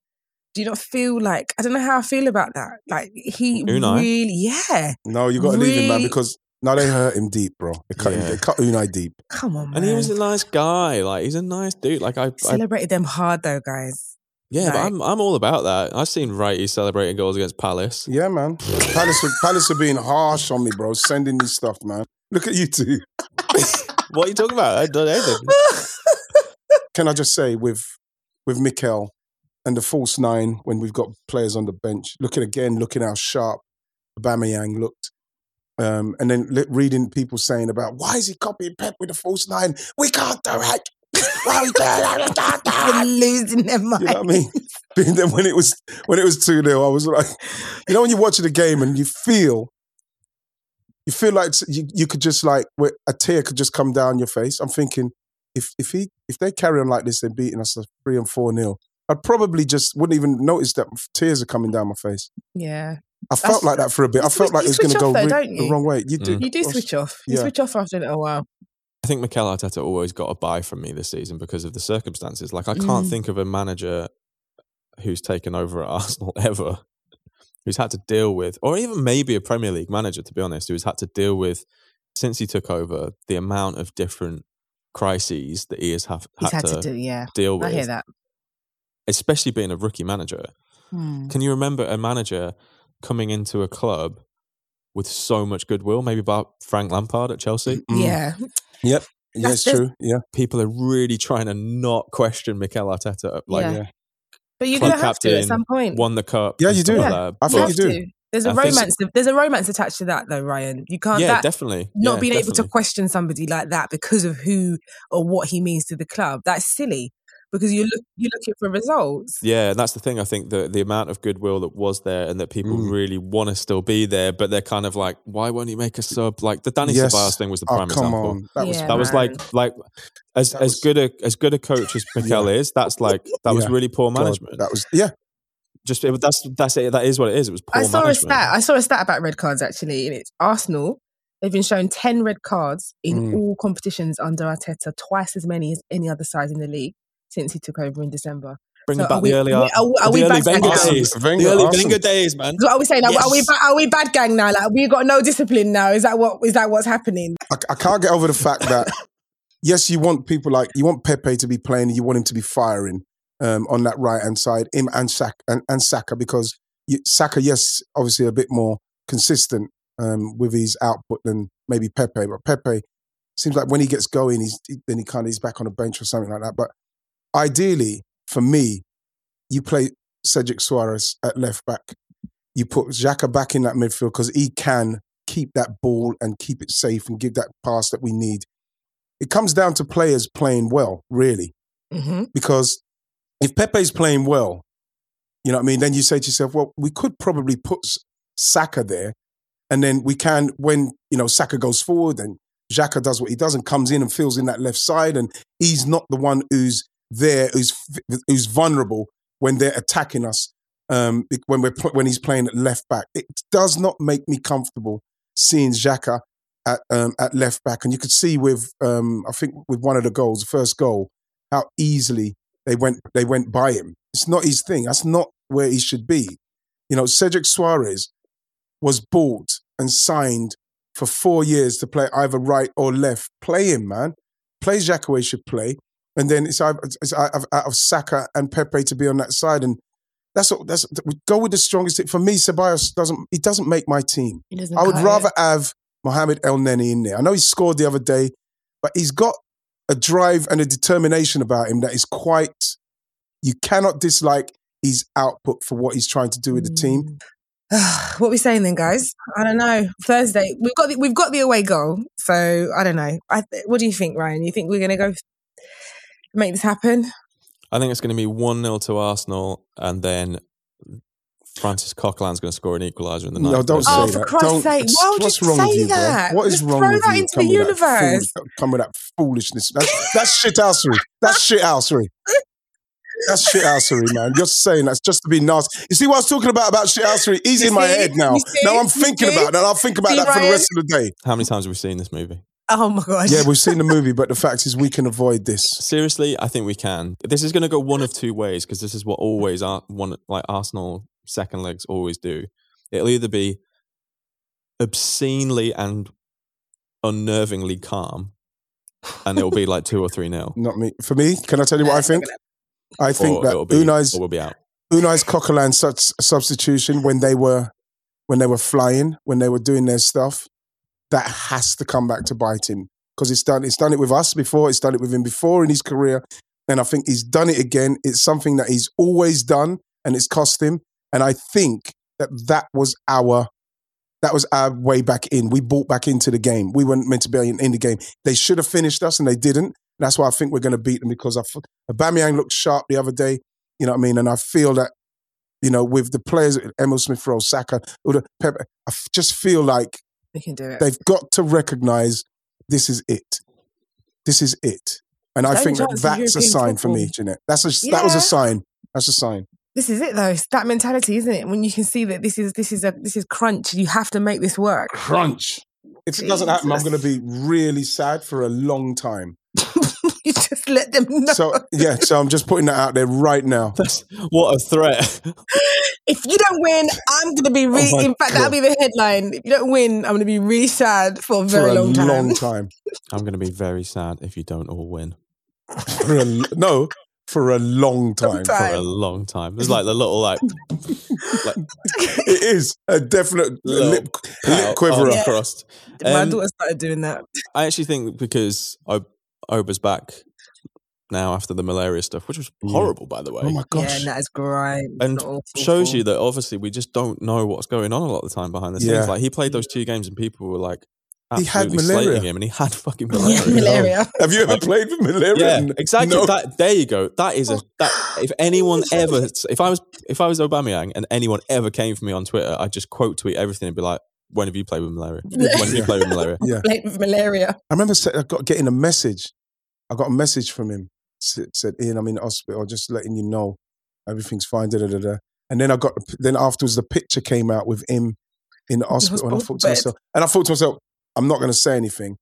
Do you not feel like I don't know how I feel about that? Like he Unai? really, yeah. No, you got to leave him, man, because now they hurt him deep, bro. They cut, him, Yeah. they cut Unai deep. Come on, man. And he was a nice guy. Like he's a nice dude. Like I, I celebrated them hard though, guys. Yeah, but I'm I'm all about that. I've seen Wrighty celebrating goals against Palace. Yeah, man. Palace, are, Palace are being harsh on me, bro. Sending me stuff, man. Look at you two. [LAUGHS] what are you talking about? I don't anything. [LAUGHS] Can I just say, with with Mikel and the false nine, when we've got players on the bench, looking again, looking how sharp Aubameyang looked. Um, and then reading people saying about why is he copying Pep with the false nine? We can't do it. We're losing their mind. You know what I mean? And [LAUGHS] then when it was when it was two 0 I was like, you know, when you're watching the game and you feel, you feel like you, you could just like where a tear could just come down your face. I'm thinking, if if he if they carry on like this, they're beating us three and four nil. I probably just wouldn't even notice that tears are coming down my face. Yeah. I felt like that for a bit. I felt like it was going to go though, re- the wrong way. You do. Mm. You do switch off. You Yeah. switch off after a little while. I think Mikel Arteta always got a buy from me this season because of the circumstances. Like I can't Mm. think of a manager who's taken over at [LAUGHS] Arsenal ever who's had to deal with, or even maybe a Premier League manager, to be honest, who's had to deal with since he took over the amount of different crises that he has have, had, had to, to do, yeah. deal with. I hear that. especially being a rookie manager. Hmm. Can you remember a manager coming into a club with so much goodwill? Maybe about Frank Lampard at Chelsea. Mm. Yeah. [LAUGHS] Yeah, it's That's- true. Yeah, People are really trying to not question Mikel Arteta. Like Yeah. yeah. But you're Club going to have to at some point. won the cup. Yeah, you do. like Yeah. that. I think have you do. to. There's a I think- romance. There's a romance attached to that, though, Ryan. You can't. yeah, that, definitely. not Yeah, being able to question somebody like that because of who or what he means to the club. That's silly because you look you're looking for results. Yeah, and that's the thing. I think the the amount of goodwill that was there, and that people Mm. really want to still be there, but they're kind of like, why won't you make a sub? Like the Danny Yes. Ceballos thing was the Oh, prime come example. on. That was Yeah. That was like like as That as was- good a as good a coach as [LAUGHS] Mikel is. That's like that was really poor God, management. That was yeah. Just it, that's that's it. That is what it is. It was poor I saw management. a stat. I saw a stat about red cards actually, and it's Arsenal. They've been shown ten red cards in Mm. all competitions under Arteta, twice as many as any other side in the league since he took over in December. Bringing So back we- the early, are are we- the early Wenger days. Wenger, the early Arsenal. Wenger days, man. So are we saying like, are we ba- are we bad gang now? Like we got no discipline now? Is that what is that what's happening? I, I can't get over the fact that [LAUGHS] yes, you want people like you want Pepe to be playing, you want him to be firing um, on that right hand side, him and Saka and, and Saka because you, Saka, yes, obviously a bit more consistent um, with his output than maybe Pepe, but Pepe seems like when he gets going, he's then he kind of he's back on the bench or something like that. But ideally, for me, you play Cedric Soares at left back. You put Xhaka back in that midfield because he can keep that ball and keep it safe and give that pass that we need. It comes down to players playing well, really, Mm-hmm. because if Pepe's playing well, you know what I mean, then you say to yourself, well, we could probably put Saka there and then we can, when, you know, Saka goes forward and Xhaka does what he does and comes in and fills in that left side and he's not the one who's there, who's, who's vulnerable when they're attacking us um, when we're when he's playing at left back. It does not make me comfortable seeing Xhaka at um, at left back, and you could see with um, I think with one of the goals, the first goal, how easily they went they went by him. It's not his thing. That's not where he should be. You know, Cedric Soares was bought and signed for four years to play either right or left. Play him, man. Play he should play and then it's out, it's out of, Saka and Pepe to be on that side, and that's what that's go with the strongest. For me, Ceballos doesn't he doesn't make my team. I would rather have Mohamed El Neni in there. I know he scored the other day, but he's got a drive and a determination about him that is quite. You cannot dislike his output for what he's trying to do with the team. Mm. [SIGHS] what are we saying then, guys? I don't know. Thursday, we've got the, we've got the away goal, so I don't know. I, what do you think, Ryan? You think we're going to go make this happen? I think it's going to be 1 0 to Arsenal, and then Francis Coquelin's going to score an equaliser in the No, ninth. don't minute. say Oh, that. for Christ's Don't- sake, why would what's you wrong with say you, bro? What is Just wrong throw with that you? into Come the with that universe. fool- Come with that foolishness. That's, that's shithousery. That's shit shithousery. That's shit shithousery, man. You're saying that's just to be nasty. You see what I was talking about about shithousery? He's You in my head now. Now I'm thinking about that. I'll think about See, that for the rest of the day. How many times have we seen this movie? Oh my gosh! Yeah, we've seen the movie, but the fact is we can avoid this. Seriously, I think we can. This is going to go one of two ways because this is what always Ar- one like Arsenal second legs always do. It'll either be obscenely and unnervingly calm, and it'll be like two or three nil. Not me. For me, can I tell you what I think? I think or that it'll be, Unai's or we'll be out. Unai's Coquelin substitution when they were when they were flying, when they were doing their stuff, that has to come back to bite him because it's done. It's done it with us before. It's done it with him before in his career, and I think he's done it again. It's something that he's always done, and it's cost him. And I think that that was our that was our way back in. We bought back into the game. We weren't meant to be in, the game. They should have finished us, and they didn't. That's why I think we're going to beat them because I Aubameyang looked sharp the other day. You know what I mean? And I feel that you know with the players, Emil Smith Rowe, Saka, Pepe, I just feel like We can do it. they've got to recognise this is it. This is it. And I think that that's a European sign for me, football. Jeanette. That's a, that was a sign. That's a sign. This is it though. It's that mentality, isn't it? When you can see that this is this is a this is crunch. You have to make this work. Crunch. If it doesn't happen, I'm going to be really sad for a long time. [LAUGHS] you just let them know. So yeah, so I'm just putting that out there right now. That's [LAUGHS] what a threat. if you don't win, I'm going to be really. Oh in fact, that'll be the headline. If you don't win, I'm going to be really sad for a For very a long time. long [LAUGHS] time. I'm going to be very sad if you don't all win For a, no, for a long time. time. for a long time. It's like the little like, like It is a definite lip, lip pout, quiverer. Yeah. crossed. My Um, daughter started doing that. I actually think because O- Oba's back now after the malaria stuff, which was horrible, by the way. Oh my Yeah, gosh. and that is great. and awful. shows you that obviously we just don't know what's going on a lot of the time behind the scenes. Yeah. Like he played those two games and people were like He had malaria. slating him, and he had fucking malaria. [LAUGHS] Yeah, malaria. [LAUGHS] Have you ever played with malaria? Yeah, exactly. No. That there you go. That is a oh, that. If anyone ever, if I was if I was Aubameyang and anyone ever came for me on Twitter, I'd just quote tweet everything and be like, "When have you played with malaria? [LAUGHS] When have you played with malaria?" Yeah. Played with malaria. I remember I got getting a message. I got a message from him. Said, said Ian, I'm in the hospital. Just letting you know everything's fine. Da, da, da, da. And then I got then afterwards the picture came out with him in the hospital, and I thought to myself, and I thought to myself, I'm not going to say anything.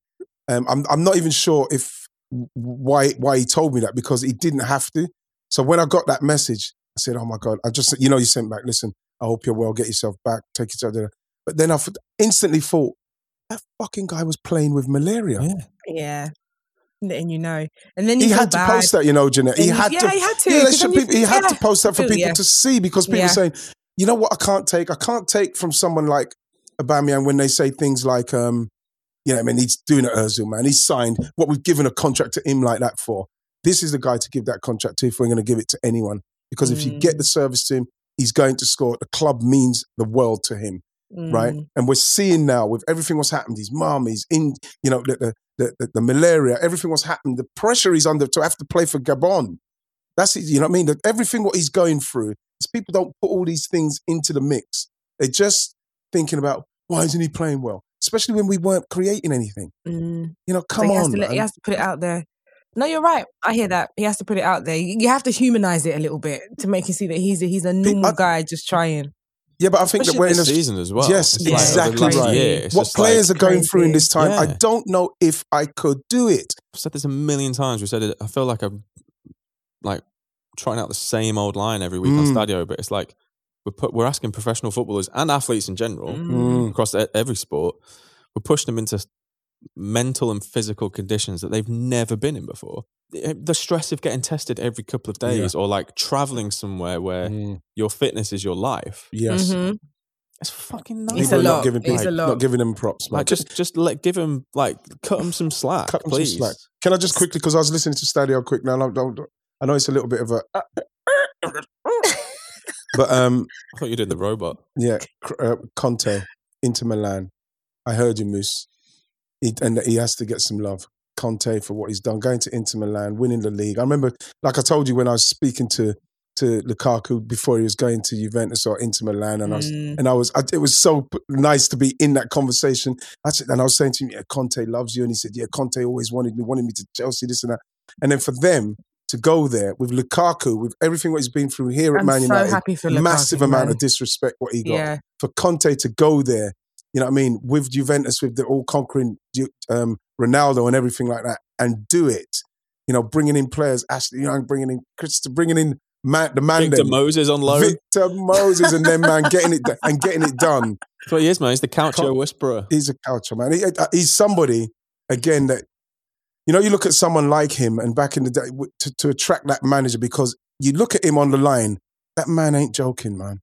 Um, I'm I'm not even sure if why why he told me that because he didn't have to. So when I got that message, I said, "Oh my god!" I just you know you sent back. Listen, I hope you're well. Get yourself back. Take yourself there. But then I f- instantly thought that fucking guy was playing with malaria. Yeah. Yeah. Letting you know. And then you He had to bad. post that, you know, Jeanette. He you- had yeah, to. he had to, Yeah, 'cause they should people- he had to post that for people yeah. to see because people Yeah. saying, you know what, I can't take. I can't take from someone like Aubameyang when they say things like, um, you know, I mean, he's doing it, Özil, man. He's signed what we've given a contract to him like that for. This is the guy to give that contract to if we're going to give it to anyone. Because if you Mm. get the service to him, he's going to score. The club means the world to him right? Mm. And we're seeing now with everything what's happened, his mum, he's in, you know, the, the, the, the malaria, everything what's happened, the pressure he's under to have to play for Gabon. That's, it, you know what I mean? That everything what he's going through is people don't put all these things into the mix. They're just thinking about, why isn't he playing well? Especially when we weren't creating anything. Mm. You know, So come he on, let- he has to put it out there. No, you're right. I hear that. He has to put it out there. You you have to humanize it a little bit to make you see that he's a, he's a normal I- guy just trying. Yeah, but I think that we're in a season as well. Yes, It's like over the exactly last right. year, what players like, are going through in this time. I don't know if I could do it. I've said this a million times. We said it. I feel like I'm like trying out the same old line every week on Mm. Stadio, but it's like we're put, we're asking professional footballers and athletes in general Mm. across every sport. We're pushing them into mental and physical conditions that they've never been in before. The the stress of getting tested every couple of days, or like traveling somewhere where Mm. your fitness is your life. Yes. Mhm. It's fucking nuts. It's People a are not giving It's people, a lot. not giving them props. man. Like just, just let give him like cut him some slack, cut them some slack. Can I just quickly, because I was listening to Stadio quick now, I, don't, I know it's a little bit of a, [COUGHS] but um, I thought you did the robot. yeah, uh, Conte into Milan. I heard you, Moose, he, and he has to get some love. Conte for what he's done, going to Inter Milan, winning the league. I remember, like I told you when I was speaking to to Lukaku before he was going to Juventus or Inter Milan, and I was Mm. and I was, I, it was so nice to be in that conversation. I said, and I was saying to him, yeah, Conte loves you. And he said, yeah, Conte always wanted me, wanted me to Chelsea, this and that. And then for them to go there with Lukaku, with everything what he's been through here at I'm Man so United, happy for Lukaku, massive amount of disrespect what he got. Yeah. For Conte to go there, you know what I mean, with Juventus, with the all conquering um, Ronaldo and everything like that, and do it. You know, bringing in players, Ashley Young, bringing in Chris, bringing in man, the man, Victor them, Moses on loan. Victor Moses, and then man getting it and getting it done. That's what he is, man. He's the Con- Whisperer. He's a culture man. He- uh, he's somebody again that you know. You look at someone like him, and back in the day, to, to attract that manager because you look at him on the line. That man ain't joking, man.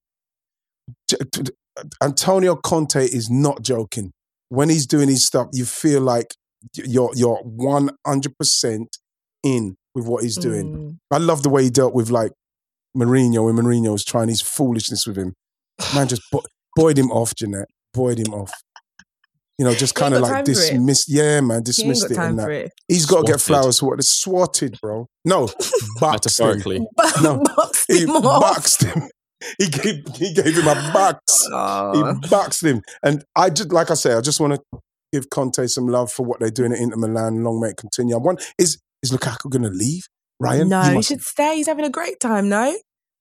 J- t- t- Antonio Conte is not joking. When he's doing his stuff, you feel like you're you're one hundred percent in with what he's doing. Mm. I love the way he dealt with like Mourinho when Mourinho was trying his foolishness with him. Man just bu- buoyed him off, Jeanette. Buoyed him off. you know, just kind of like time for it. dismissed. Yeah, man, He ain't dismissed got it. time And that. for it. He's got to get flowers for what? It's swatted, bro. No, [LAUGHS] boxed him. [LAUGHS] No. Boxed He him off. boxed him. He gave he gave him a box. Oh. He boxed him. And I just like I say, I just want to give Conte some love for what they're doing at Inter Milan. Long may it continue. I want is is Lukaku going to leave? Ryan? no, He he should stay. He's having a great time, no?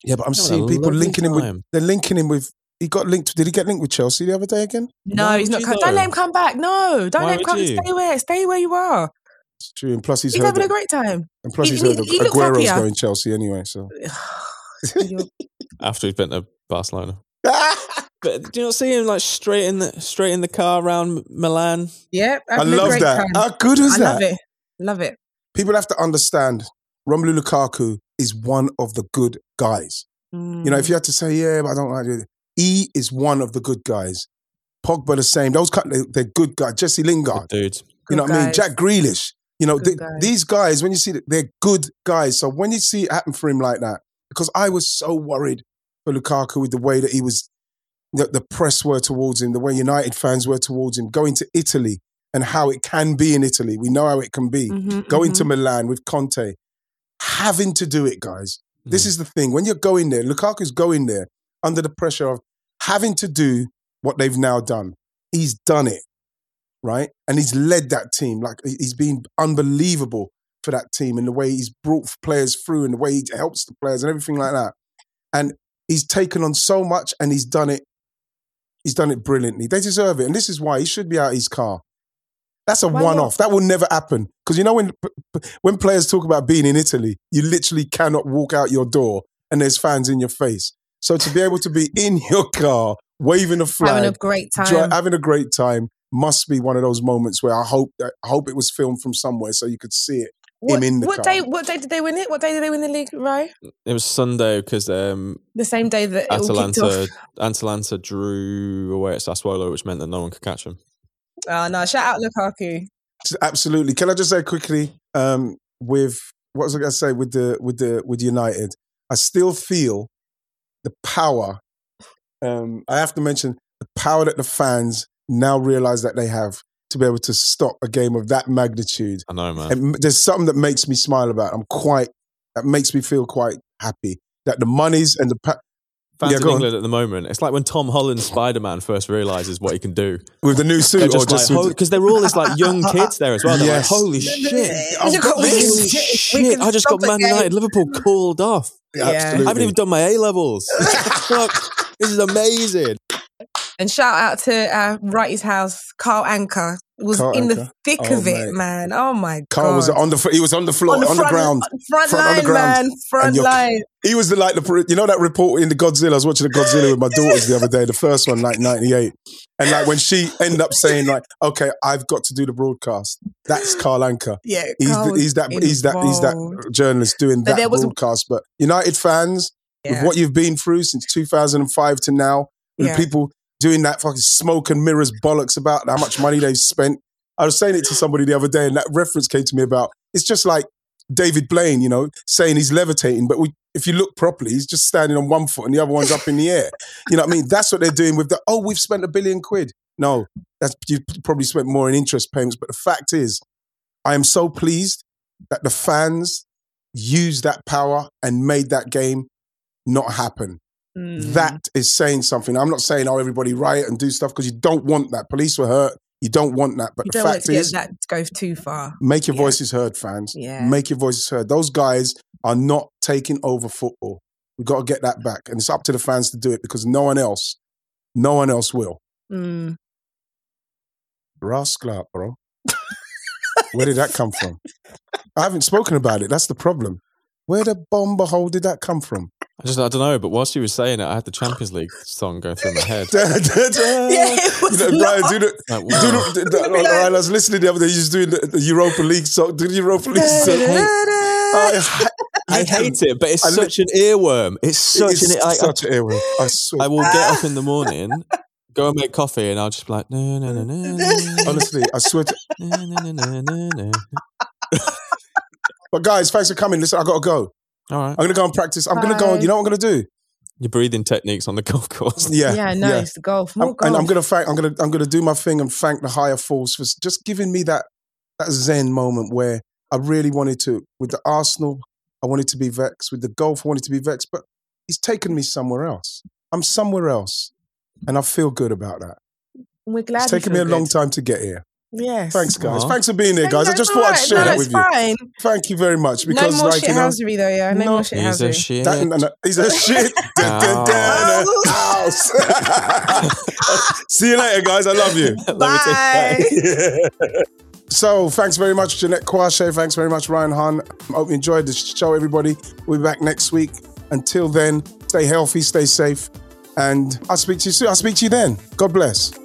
yeah, but I'm Having seeing people lovely linking him with. They're linking him with. He got linked. Did he get linked with Chelsea the other day again? No, Why he's not. you co- though? Don't let him come back. No, don't Why let him come. you? Stay where, stay where you are. It's true. And plus, he's He's heard having a great time. and plus he- he's he- heard that he Aguero's happier. going Chelsea anyway. So You're- [LAUGHS] After he's been to Barcelona. [LAUGHS] But do you not see him like straight in the straight in the car around Milan? yeah, I love that. time. How good is I that? love it. Love it. People have to understand. Romelu Lukaku is one of the good guys. You know, if Mm. you had to say, yeah, but I don't like it, E is one of the good guys. Pogba the same. Those kind, they- they're good guys. Jesse Lingard. Dude. You know Good what I mean? Jack Grealish. You know, Good th- guys. these guys, when you see that, they're good guys. So when you see it happen for him like that, because I was so worried for Lukaku with the way that he was, that the press were towards him, the way United fans were towards him, going to Italy and how it can be in Italy. We know how it can be. Mhm, Going mhm. to Milan with Conte, having to do it, guys. This Mm. is the thing. When you're going there, Lukaku's going there under the pressure of having to do what they've now done. He's done it, right? And he's led that team. Like he's been unbelievable for that team and the way he's brought players through and the way he helps the players and everything like that. And he's taken on so much and he's done it. He's done it brilliantly. They deserve it. And this is why he should be out of his car. That's a Why one not? off. That will never happen. Because you know when when players talk about being in Italy, you literally cannot walk out your door and there's fans in your face. So to be able to be in [LAUGHS] your car, waving a flag, having a great time. dri- having a great time, must be one of those moments where I hope that I hope it was filmed from somewhere so you could see it. What, him in the what car. day? What day did they win it? What day did they win the league? Right, It was Sunday because um, the same day that it all kicked Atalanta off. Atalanta drew away at Sassuolo, which meant that no one could catch him. Oh no! Shout out Lukaku. Absolutely. Can I just say quickly, um, with what was I going to say with the with the with United? I still feel the power. Um, I have to mention the power that the fans now realize that they have to be able to stop a game of that magnitude. I know, man. And there's something that makes me smile about. it. I'm quite that makes me feel quite happy that the monies and the pa- Fans yeah, in go on. England at the moment, it's like when Tom Holland's Spider Man first realizes what he can do. with the new They're suit or just just like, with, because they're all this like young [LAUGHS] kids there as well. They're Yes. like, holy shit. I've got what we this. can Holy do. Shit. I just got Man. United. Liverpool called off. Yeah. Absolutely. I haven't even done my A levels. Fuck. This is amazing. And shout out to uh, Wrighty's house, Carl Anka was Carl in the thick Oh, of it, mate. man. Oh my Carl god! Carl was on the he was on the floor on the, front, ground. front, Front on line, the ground. man, front line. He was the like the you know that report in the Godzilla. I was watching the Godzilla with my daughters the other day, the first one, like '98, and like when she ended up saying like, "Okay, I've got to do the broadcast." That's Carl Anka. Yeah, He's the, he's that he's that he's that journalist doing that broadcast. But United fans, with what you've been through since 2005 to now, Yeah. people doing that fucking smoke and mirrors bollocks about how much money they've spent. I was saying it to somebody the other day, and that reference came to me about it's just like David Blaine, you know, saying he's levitating, but we, if you look properly, he's just standing on one foot and the other one's up in the air. You know what I mean? That's what they're doing with the, oh, we've spent a billion quid. No, that's you've probably spent more in interest payments. But the fact is, I am so pleased that the fans used that power and made that game not happen. Mm. That is saying something. I'm not saying, oh, everybody riot and do stuff because you don't want that. Police were hurt. You don't want that. But you the don't want it fact to is, that goes too far. make your Yeah. voices heard, fans. Yeah. Make your voices heard. Those guys are not taking over football. We've got to get that back. And it's up to the fans to do it because no one else, no one else will. Mm. Rascal, bro. Where did that come from? I haven't spoken about it. That's the problem. Where the bomber hole did that come from? I just, I don't know, but whilst you were saying it, I had the Champions League song going through my head. [LAUGHS] Da, da, da. [LAUGHS] Yeah, it was you know, Brian, do the, Like, do wow. the, the, the- Brian, I was listening the other day. He was doing the, the Europa League song. Do the Europa League song. I, I hate it, but it's I such an earworm. It's such it's an. I, I, such an earworm. I swear. I will get up in the morning, go and make coffee, and I'll just be like, no, no, no, no, no, Honestly, I swear. To, no, no, no, no, no. but guys, thanks for coming. Listen, I got to go. All right. I'm going to go and practice. I'm going to go. And You know what I'm going to do? your breathing techniques on the [LAUGHS] golf course. Yeah, Yeah, no, it's the golf. More I'm- golf. And I'm gonna thank. I'm gonna. I'm gonna do my thing and thank the higher force for just giving me that that zen moment where I really wanted to. With the Arsenal, I wanted to be vexed. With the golf, I wanted to be vexed. But he's taken me somewhere else. I'm somewhere else, and I feel good about that. We're glad. It's you taken me a feel long time to get here. Yes. Thanks, guys. Aw. Thanks for being here, guys. I just it's thought I'd share no, that it's with you. Thank you very much. Because, no more like, shit you know, housery though, yeah. No, No, more shit He's a shit. That, and, and, he's a shit. [LAUGHS] [LAUGHS] House. [LAUGHS] See you later, guys. I love you. Bye. so, thanks very much, Jeanette Kwakye. Thanks very much, Ryan Hunn. I hope you enjoyed the show, everybody. We'll be back next week. Until then, stay healthy, stay safe, and I'll speak to you soon. I'll speak to you then. God bless.